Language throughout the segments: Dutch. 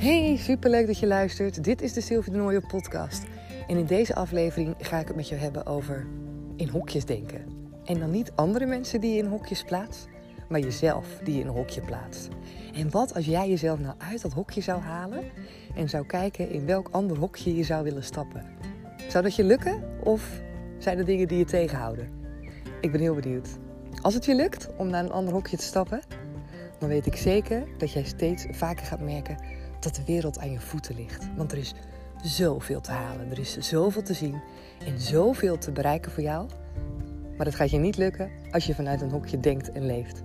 Hey, superleuk dat je luistert. Dit is de Sylvie de Nooijer podcast. En in deze aflevering ga ik het met je hebben over in hokjes denken. En dan niet andere mensen die je in hokjes plaatst, maar jezelf die je in een hokje plaatst. En wat als jij jezelf nou uit dat hokje zou halen en zou kijken in welk ander hokje je zou willen stappen? Zou dat je lukken of zijn er dingen die je tegenhouden? Ik ben heel benieuwd. Als het je lukt om naar een ander hokje te stappen, dan weet ik zeker dat jij steeds vaker gaat merken dat de wereld aan je voeten ligt. Want er is zoveel te halen, er is zoveel te zien en zoveel te bereiken voor jou. Maar dat gaat je niet lukken als je vanuit een hokje denkt en leeft.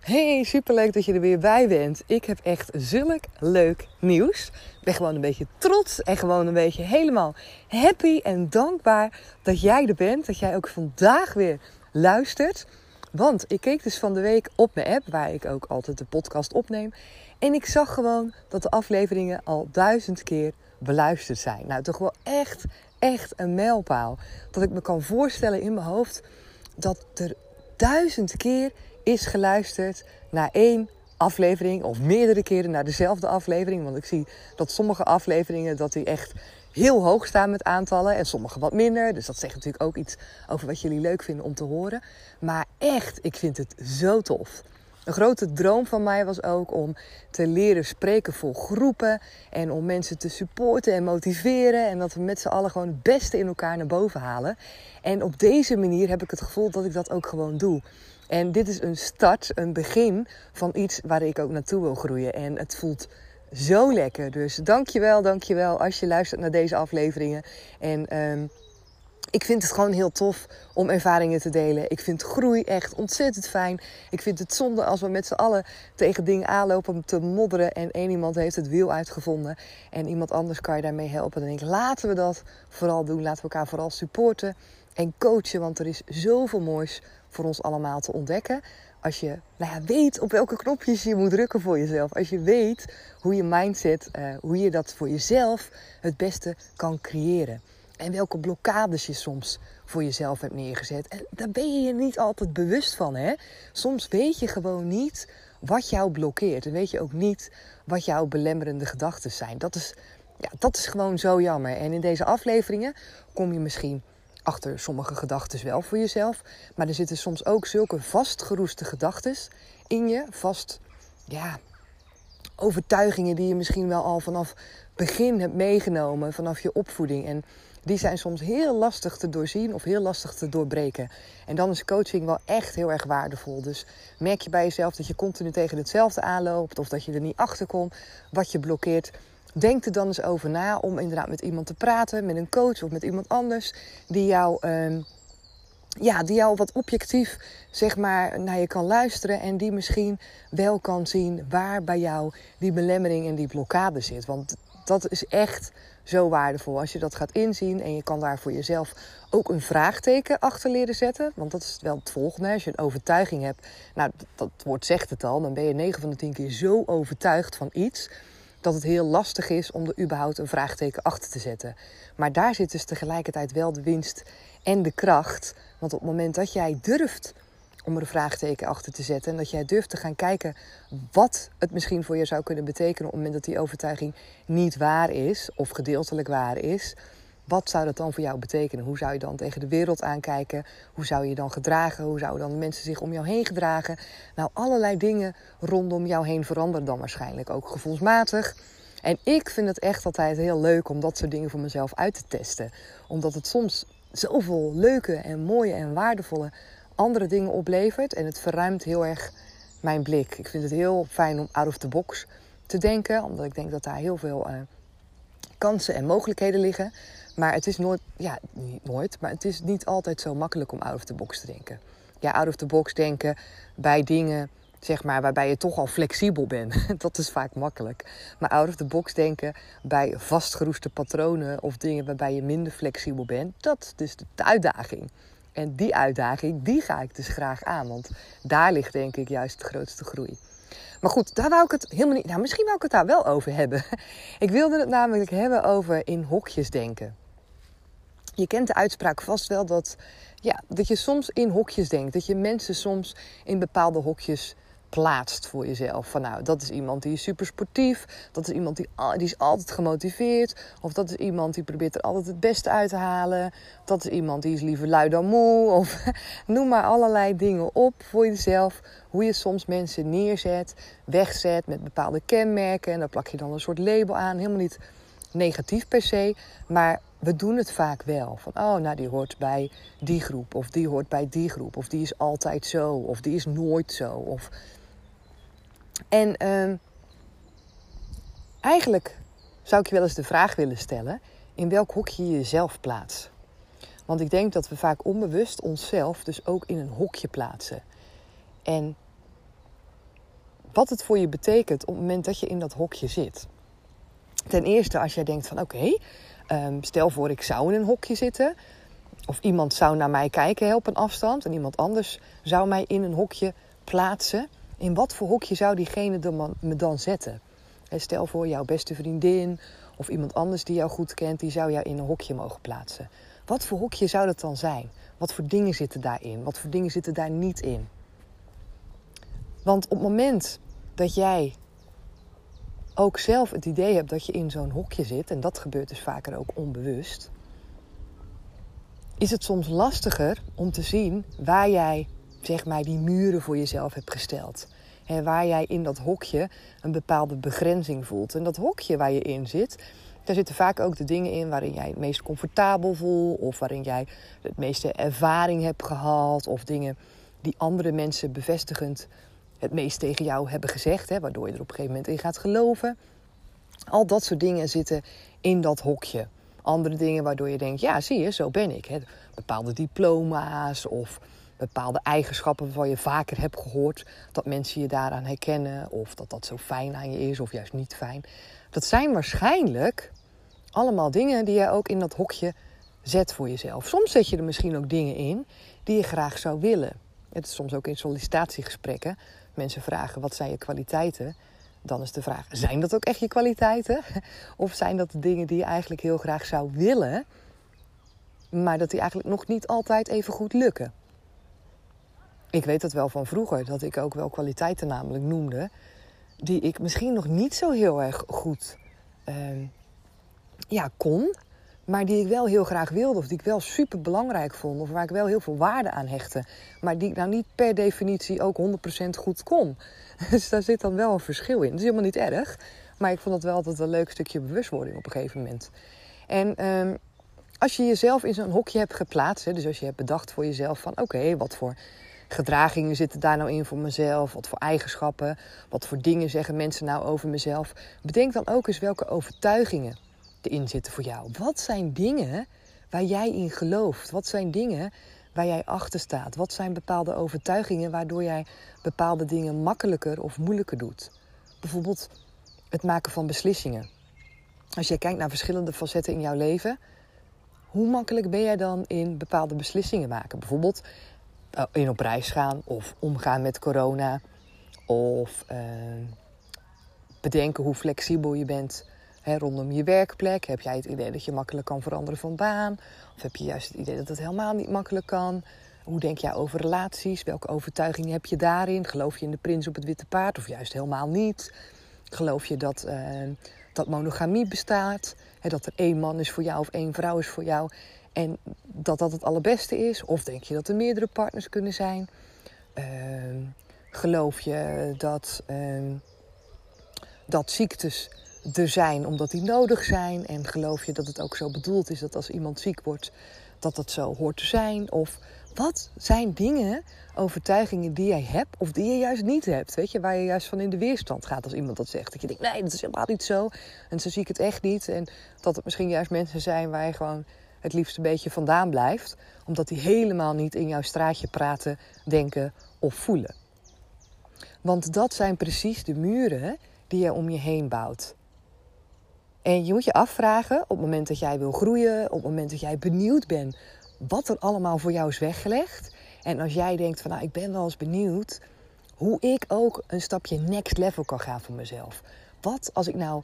Hey, superleuk dat je er weer bij bent. Ik heb echt zulk leuk nieuws. Ik ben gewoon een beetje trots en gewoon een beetje helemaal happy en dankbaar dat jij er bent. Dat jij ook vandaag weer luistert. Want ik keek dus van de week op mijn app, waar ik ook altijd de podcast opneem. En ik zag gewoon dat de afleveringen al duizend keer beluisterd zijn. Nou, toch wel echt, echt een mijlpaal. Dat ik me kan voorstellen in mijn hoofd dat er duizend keer is geluisterd naar één aflevering of meerdere keren naar dezelfde aflevering. Want ik zie dat sommige afleveringen dat die echt heel hoog staan met aantallen en sommige wat minder. Dus dat zegt natuurlijk ook iets over wat jullie leuk vinden om te horen. Maar echt, ik vind het zo tof. Een grote droom van mij was ook om te leren spreken voor groepen en om mensen te supporten en motiveren en dat we met z'n allen gewoon het beste in elkaar naar boven halen. En op deze manier heb ik het gevoel dat ik dat ook gewoon doe. En dit is een start, een begin van iets waar ik ook naartoe wil groeien. En het voelt zo lekker. Dus dankjewel, dankjewel als je luistert naar deze afleveringen. En um, ik vind het gewoon heel tof om ervaringen te delen. Ik vind groei echt ontzettend fijn. Ik vind het zonde als we met z'n allen tegen dingen aanlopen om te modderen. En één iemand heeft het wiel uitgevonden. En iemand anders kan je daarmee helpen. Dan denk ik, laten we dat vooral doen. Laten we elkaar vooral supporten en coachen. Want er is zoveel moois voor ons allemaal te ontdekken. Als je nou ja, weet op welke knopjes je moet drukken voor jezelf. Als je weet hoe je mindset, uh, hoe je dat voor jezelf het beste kan creëren. En welke blokkades je soms voor jezelf hebt neergezet. En daar ben je je niet altijd bewust van. Hè? Soms weet je gewoon niet wat jou blokkeert. En weet je ook niet wat jouw belemmerende gedachten zijn. Dat is, ja, dat is gewoon zo jammer. En in deze afleveringen kom je misschien achter sommige gedachten wel voor jezelf. Maar er zitten soms ook zulke vastgeroeste gedachten in je. Vast, ja, overtuigingen die je misschien wel al vanaf begin hebt meegenomen. Vanaf je opvoeding. En die zijn soms heel lastig te doorzien of heel lastig te doorbreken. En dan is coaching wel echt heel erg waardevol. Dus merk je bij jezelf dat je continu tegen hetzelfde aanloopt of dat je er niet achter komt wat je blokkeert. Denk er dan eens over na om inderdaad met iemand te praten, met een coach of met iemand anders die jou, uh, ja, die jou wat objectief zeg maar, naar je kan luisteren en die misschien wel kan zien waar bij jou die belemmering en die blokkade zit. Want dat is echt zo waardevol als je dat gaat inzien en je kan daar voor jezelf ook een vraagteken achter leren zetten. Want dat is wel het volgende. Als je een overtuiging hebt, nou dat woord zegt het al, dan ben je 9 van de 10 keer zo overtuigd van iets dat het heel lastig is om er überhaupt een vraagteken achter te zetten. Maar daar zit dus tegelijkertijd wel de winst en de kracht. Want op het moment dat jij durft om er een vraagteken achter te zetten. En dat jij durft te gaan kijken wat het misschien voor je zou kunnen betekenen op het moment dat die overtuiging niet waar is of gedeeltelijk waar is. Wat zou dat dan voor jou betekenen? Hoe zou je dan tegen de wereld aankijken? Hoe zou je dan gedragen? Hoe zouden dan de mensen zich om jou heen gedragen? Nou, allerlei dingen rondom jou heen veranderen dan waarschijnlijk ook gevoelsmatig. En ik vind het echt altijd heel leuk om dat soort dingen voor mezelf uit te testen. Omdat het soms zoveel leuke en mooie en waardevolle andere dingen oplevert. En het verruimt heel erg mijn blik. Ik vind het heel fijn om out of the box te denken. Omdat ik denk dat daar heel veel uh, kansen en mogelijkheden liggen. Maar het is nooit, ja, niet nooit, maar het is niet altijd zo makkelijk om out of the box te denken. Ja, out of the box denken bij dingen, zeg maar, waarbij je toch al flexibel bent. Dat is vaak makkelijk. Maar out of the box denken bij vastgeroeste patronen of dingen waarbij je minder flexibel bent, dat is de uitdaging. En die uitdaging, die ga ik dus graag aan. Want daar ligt denk ik juist de grootste groei. Maar goed, daar wou ik het helemaal niet. Nou, misschien wou ik het daar wel over hebben. Ik wilde het namelijk hebben over in hokjes denken. Je kent de uitspraak vast wel dat, ja, dat je soms in hokjes denkt. Dat je mensen soms in bepaalde hokjes plaatst voor jezelf. Van nou, dat is iemand die is super sportief. Dat is iemand die, die is altijd gemotiveerd. Of dat is iemand die probeert er altijd het beste uit te halen. Dat is iemand die is liever lui dan moe. Of noem maar allerlei dingen op voor jezelf. Hoe je soms mensen neerzet, wegzet met bepaalde kenmerken. En daar plak je dan een soort label aan. Helemaal niet negatief per se. Maar we doen het vaak wel. Van, oh, nou, die hoort bij die groep. Of die hoort bij die groep. Of die is altijd zo. Of die is nooit zo. Of... En uh, eigenlijk zou ik je wel eens de vraag willen stellen... in welk hokje je jezelf plaatst. Want ik denk dat we vaak onbewust onszelf dus ook in een hokje plaatsen. En wat het voor je betekent op het moment dat je in dat hokje zit. Ten eerste als jij denkt van oké, Ehm, stel voor, ik zou in een hokje zitten. Of iemand zou naar mij kijken op een afstand. En iemand anders zou mij in een hokje plaatsen. In wat voor hokje zou diegene me dan zetten? Stel voor, jouw beste vriendin of iemand anders die jou goed kent, die zou jou in een hokje mogen plaatsen. Wat voor hokje zou dat dan zijn? Wat voor dingen zitten daarin? Wat voor dingen zitten daar niet in? Want op het moment dat jij ook zelf het idee hebt dat je in zo'n hokje zit, en dat gebeurt dus vaker ook onbewust, is het soms lastiger om te zien waar jij zeg maar die muren voor jezelf hebt gesteld. En waar jij in dat hokje een bepaalde begrenzing voelt. En dat hokje waar je in zit, daar zitten vaak ook de dingen in waarin jij het meest comfortabel voelt. Of waarin jij het meeste ervaring hebt gehad. Of dingen die andere mensen bevestigend het meest tegen jou hebben gezegd, hè, waardoor je er op een gegeven moment in gaat geloven. Al dat soort dingen zitten in dat hokje. Andere dingen waardoor je denkt, ja zie je, zo ben ik. Bepaalde diploma's of bepaalde eigenschappen waarvan je vaker hebt gehoord dat mensen je daaraan herkennen. Of dat dat zo fijn aan je is of juist niet fijn. Dat zijn waarschijnlijk allemaal dingen die je ook in dat hokje zet voor jezelf. Soms zet je er misschien ook dingen in die je graag zou willen. Het is soms ook in sollicitatiegesprekken mensen vragen wat zijn je kwaliteiten, dan is de vraag: zijn dat ook echt je kwaliteiten? Of zijn dat de dingen die je eigenlijk heel graag zou willen, maar dat die eigenlijk nog niet altijd even goed lukken? Ik weet dat wel van vroeger, dat ik ook wel kwaliteiten namelijk noemde, die ik misschien nog niet zo heel erg goed uh, ja, kon maar die ik wel heel graag wilde of die ik wel super belangrijk vond of waar ik wel heel veel waarde aan hechtte, maar die ik nou niet per definitie ook 100% goed kon. Dus daar zit dan wel een verschil in. Dat is helemaal niet erg, maar ik vond het wel altijd een leuk stukje bewustwording op een gegeven moment. En ehm, als je jezelf in zo'n hokje hebt geplaatst, hè, dus als je hebt bedacht voor jezelf van oké, wat voor gedragingen zitten daar nou in voor mezelf? Wat voor eigenschappen? Wat voor dingen zeggen mensen nou over mezelf? Bedenk dan ook eens welke overtuigingen erin zitten voor jou? Wat zijn dingen waar jij in gelooft? Wat zijn dingen waar jij achter staat? Wat zijn bepaalde overtuigingen waardoor jij bepaalde dingen makkelijker of moeilijker doet? Bijvoorbeeld het maken van beslissingen. Als jij kijkt naar verschillende facetten in jouw leven, hoe makkelijk ben jij dan in bepaalde beslissingen maken? Bijvoorbeeld eh, in op reis gaan of omgaan met corona of uh, bedenken hoe flexibel je bent rondom je werkplek? Heb jij het idee dat je makkelijk kan veranderen van baan? Of heb je juist het idee dat het helemaal niet makkelijk kan? Hoe denk jij over relaties? Welke overtuigingen heb je daarin? Geloof je in de prins op het witte paard of juist helemaal niet? Geloof je dat, uh, dat monogamie bestaat? dat er één man is voor jou of één vrouw is voor jou en dat dat het allerbeste is? Of denk je dat er meerdere partners kunnen zijn? Ehm, geloof je dat, ehm, dat ziektes er zijn omdat die nodig zijn? En geloof je dat het ook zo bedoeld is dat als iemand ziek wordt, dat dat zo hoort te zijn? Of wat zijn dingen, overtuigingen die jij hebt of die je juist niet hebt? Weet je, waar je juist van in de weerstand gaat als iemand dat zegt. Dat je denkt, nee, dat is helemaal niet zo. En zo zie ik het echt niet. En dat het misschien juist mensen zijn waar je gewoon het liefst een beetje vandaan blijft. Omdat die helemaal niet in jouw straatje praten, denken of voelen. Want dat zijn precies de muren die je om je heen bouwt. En je moet je afvragen op het moment dat jij wil groeien, op het moment dat jij benieuwd bent wat er allemaal voor jou is weggelegd. En als jij denkt van nou ik ben wel eens benieuwd hoe ik ook een stapje next level kan gaan voor mezelf. Wat als ik nou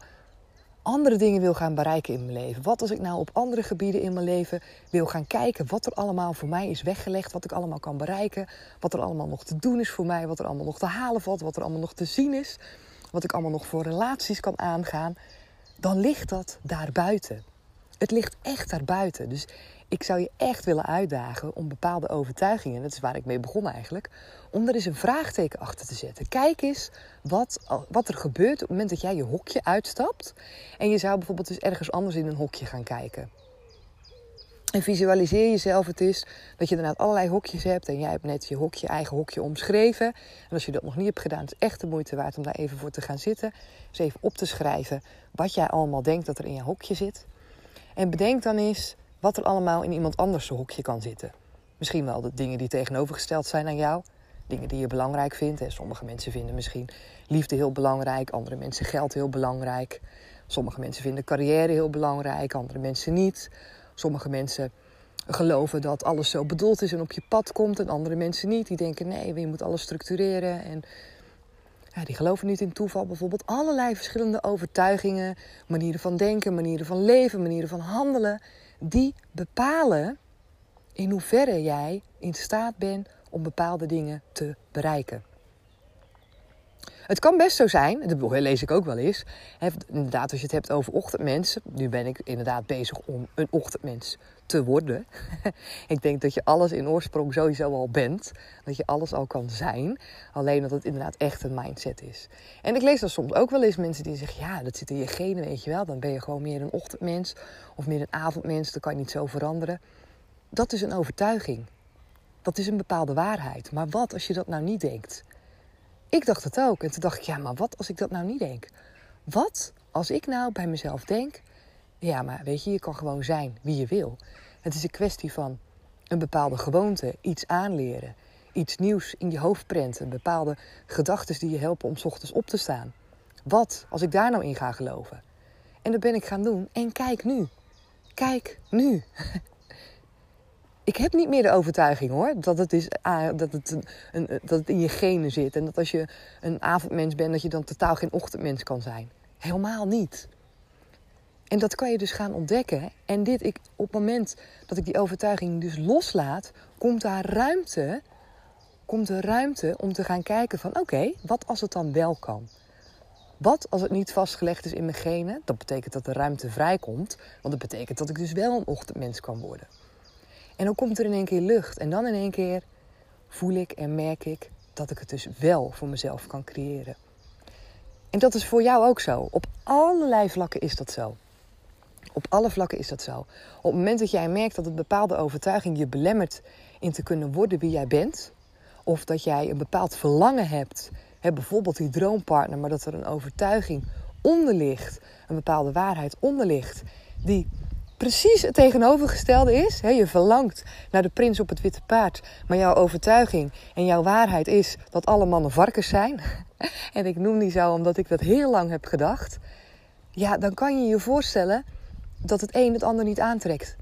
andere dingen wil gaan bereiken in mijn leven? Wat als ik nou op andere gebieden in mijn leven wil gaan kijken wat er allemaal voor mij is weggelegd, wat ik allemaal kan bereiken, wat er allemaal nog te doen is voor mij, wat er allemaal nog te halen valt, wat er allemaal nog te zien is, wat ik allemaal nog voor relaties kan aangaan, dan ligt dat daar buiten. Het ligt echt daar buiten. Dus ik zou je echt willen uitdagen om bepaalde overtuigingen, dat is waar ik mee begon eigenlijk, om er eens een vraagteken achter te zetten. Kijk eens wat, wat er gebeurt op het moment dat jij je hokje uitstapt en je zou bijvoorbeeld dus ergens anders in een hokje gaan kijken. En visualiseer jezelf het is dat je inderdaad allerlei hokjes hebt. En jij hebt net je hokje, eigen hokje omschreven. En als je dat nog niet hebt gedaan, is echt de moeite waard om daar even voor te gaan zitten. Dus even op te schrijven wat jij allemaal denkt dat er in je hokje zit. En bedenk dan eens wat er allemaal in iemand anders hokje kan zitten. Misschien wel de dingen die tegenovergesteld zijn aan jou. Dingen die je belangrijk vindt. Sommige mensen vinden misschien liefde heel belangrijk. Andere mensen geld heel belangrijk. Sommige mensen vinden carrière heel belangrijk. Andere mensen niet. Sommige mensen geloven dat alles zo bedoeld is en op je pad komt. En andere mensen niet. Die denken nee, je moet alles structureren. En ja, die geloven niet in toeval. Bijvoorbeeld allerlei verschillende overtuigingen. Manieren van denken, manieren van leven, manieren van handelen die bepalen in hoeverre jij in staat bent om bepaalde dingen te bereiken. Het kan best zo zijn, dat lees ik ook wel eens. Inderdaad, als je het hebt over ochtendmensen. Nu ben ik inderdaad bezig om een ochtendmens te worden. ik denk dat je alles in oorsprong sowieso al bent. Dat je alles al kan zijn. Alleen dat het inderdaad echt een mindset is. En ik lees dan soms ook wel eens mensen die zeggen: ja, dat zit in je genen, weet je wel. Dan ben je gewoon meer een ochtendmens of meer een avondmens. Dat kan je niet zo veranderen. Dat is een overtuiging. Dat is een bepaalde waarheid. Maar wat als je dat nou niet denkt? Ik dacht het ook. En toen dacht ik, ja, maar wat als ik dat nou niet denk? Wat als ik nou bij mezelf denk, ja, maar weet je, je kan gewoon zijn wie je wil. Het is een kwestie van een bepaalde gewoonte, iets aanleren, iets nieuws in je hoofd prenten, bepaalde gedachten die je helpen om ochtends op te staan. Wat als ik daar nou in ga geloven? En dat ben ik gaan doen. En kijk nu. Kijk nu. ik heb niet meer de overtuiging hoor. Dat het, is, ah, dat, het een, een, dat het in je genen zit. En dat als je een avondmens bent, dat je dan totaal geen ochtendmens kan zijn. Helemaal niet. En dat kan je dus gaan ontdekken. En dit, ik, op het moment dat ik die overtuiging dus loslaat, komt daar ruimte, komt er ruimte om te gaan kijken van oké, wat als het dan wel kan? Wat als het niet vastgelegd is in mijn genen? Dat betekent dat de ruimte vrijkomt. Want dat betekent dat ik dus wel een ochtendmens kan worden. En dan komt er in één keer lucht. En dan in één keer voel ik en merk ik dat ik het dus wel voor mezelf kan creëren. En dat is voor jou ook zo. Op allerlei vlakken is dat zo. Op alle vlakken is dat zo. Op het moment dat jij merkt dat een bepaalde overtuiging je belemmert in te kunnen worden wie jij bent, of dat jij een bepaald verlangen hebt, hè, bijvoorbeeld die droompartner, maar dat er een overtuiging onder ligt, een bepaalde waarheid onder ligt, die precies het tegenovergestelde is. je verlangt naar de prins op het witte paard, maar jouw overtuiging en jouw waarheid is dat alle mannen varkens zijn. en ik noem die zo omdat ik dat heel lang heb gedacht. Ja, dan kan je je voorstellen dat het een het ander niet aantrekt.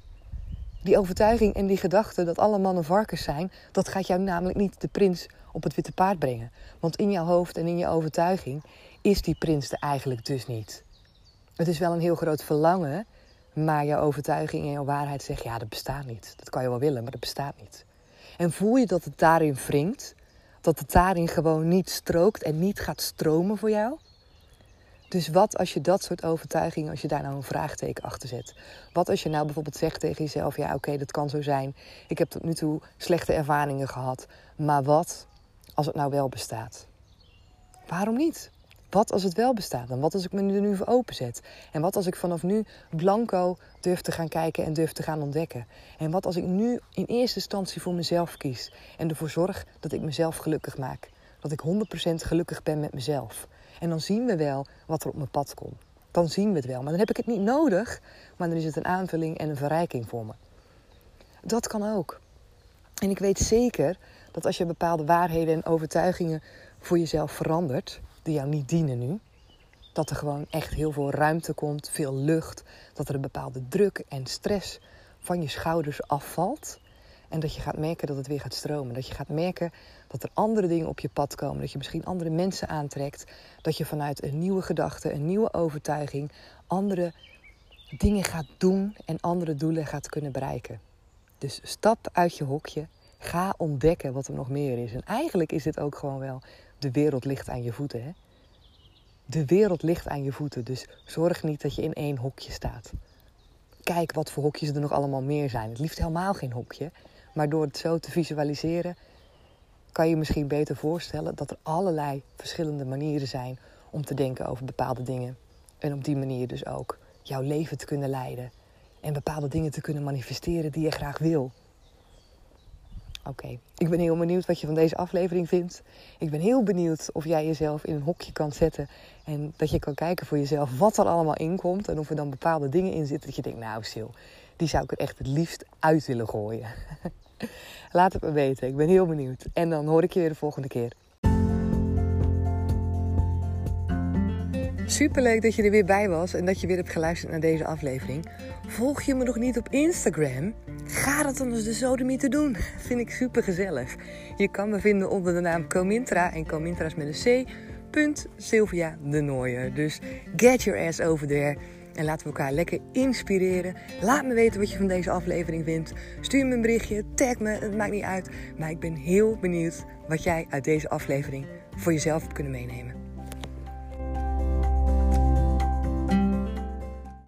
Die overtuiging en die gedachte dat alle mannen varkens zijn, dat gaat jou namelijk niet de prins op het witte paard brengen. Want in jouw hoofd en in je overtuiging is die prins er eigenlijk dus niet. Het is wel een heel groot verlangen, maar jouw overtuiging en jouw waarheid zegt: ja, dat bestaat niet. Dat kan je wel willen, maar dat bestaat niet. En voel je dat het daarin wringt? Dat het daarin gewoon niet strookt en niet gaat stromen voor jou? Dus wat als je dat soort overtuigingen, als je daar nou een vraagteken achter zet? Wat als je nou bijvoorbeeld zegt tegen jezelf: ja, oké, dat kan zo zijn. Ik heb tot nu toe slechte ervaringen gehad. Maar wat als het nou wel bestaat? Waarom niet? Wat als het wel bestaat? Dan wat als ik me er nu voor openzet? En wat als ik vanaf nu blanco durf te gaan kijken en durf te gaan ontdekken? En wat als ik nu in eerste instantie voor mezelf kies en ervoor zorg dat ik mezelf gelukkig maak? Dat ik 100% gelukkig ben met mezelf. En dan zien we wel wat er op mijn pad komt. Dan zien we het wel. Maar dan heb ik het niet nodig, maar dan is het een aanvulling en een verrijking voor me. Dat kan ook. En ik weet zeker dat als je bepaalde waarheden en overtuigingen voor jezelf verandert, die jou niet dienen nu, dat er gewoon echt heel veel ruimte komt, veel lucht, dat er een bepaalde druk en stress van je schouders afvalt. En dat je gaat merken dat het weer gaat stromen. Dat je gaat merken dat er andere dingen op je pad komen. Dat je misschien andere mensen aantrekt. Dat je vanuit een nieuwe gedachte, een nieuwe overtuiging, andere dingen gaat doen en andere doelen gaat kunnen bereiken. Dus stap uit je hokje. Ga ontdekken wat er nog meer is. En eigenlijk is dit ook gewoon wel de wereld ligt aan je voeten. Hè? De wereld ligt aan je voeten. Dus zorg niet dat je in één hokje staat. Kijk wat voor hokjes er nog allemaal meer zijn. Het liefst helemaal geen hokje. Maar door het zo te visualiseren, kan je misschien beter voorstellen dat er allerlei verschillende manieren zijn om te denken over bepaalde dingen. En op die manier dus ook jouw leven te kunnen leiden. En bepaalde dingen te kunnen manifesteren die je graag wil. Oké, ik ben heel benieuwd wat je van deze aflevering vindt. Ik ben heel benieuwd of jij jezelf in een hokje kan zetten. En dat je kan kijken voor jezelf wat er allemaal in komt. En of er dan bepaalde dingen in zitten dat je denkt, nou Sil, die zou ik er echt het liefst uit willen gooien. Laat het me weten, ik ben heel benieuwd. En dan hoor ik je weer de volgende keer. Superleuk dat je er weer bij was en dat je weer hebt geluisterd naar deze aflevering. Volg je me nog niet op Instagram? Ga dat dan eens de sodemie te doen. Vind ik super gezellig. Je kan me vinden onder de naam Comintra en Comintra is met een C. Sylvia de Nooier. Dus get your ass over there. En laten we elkaar lekker inspireren. Laat me weten wat je van deze aflevering vindt. Stuur me een berichtje, tag me, het maakt niet uit. Maar ik ben heel benieuwd wat jij uit deze aflevering voor jezelf hebt kunnen meenemen.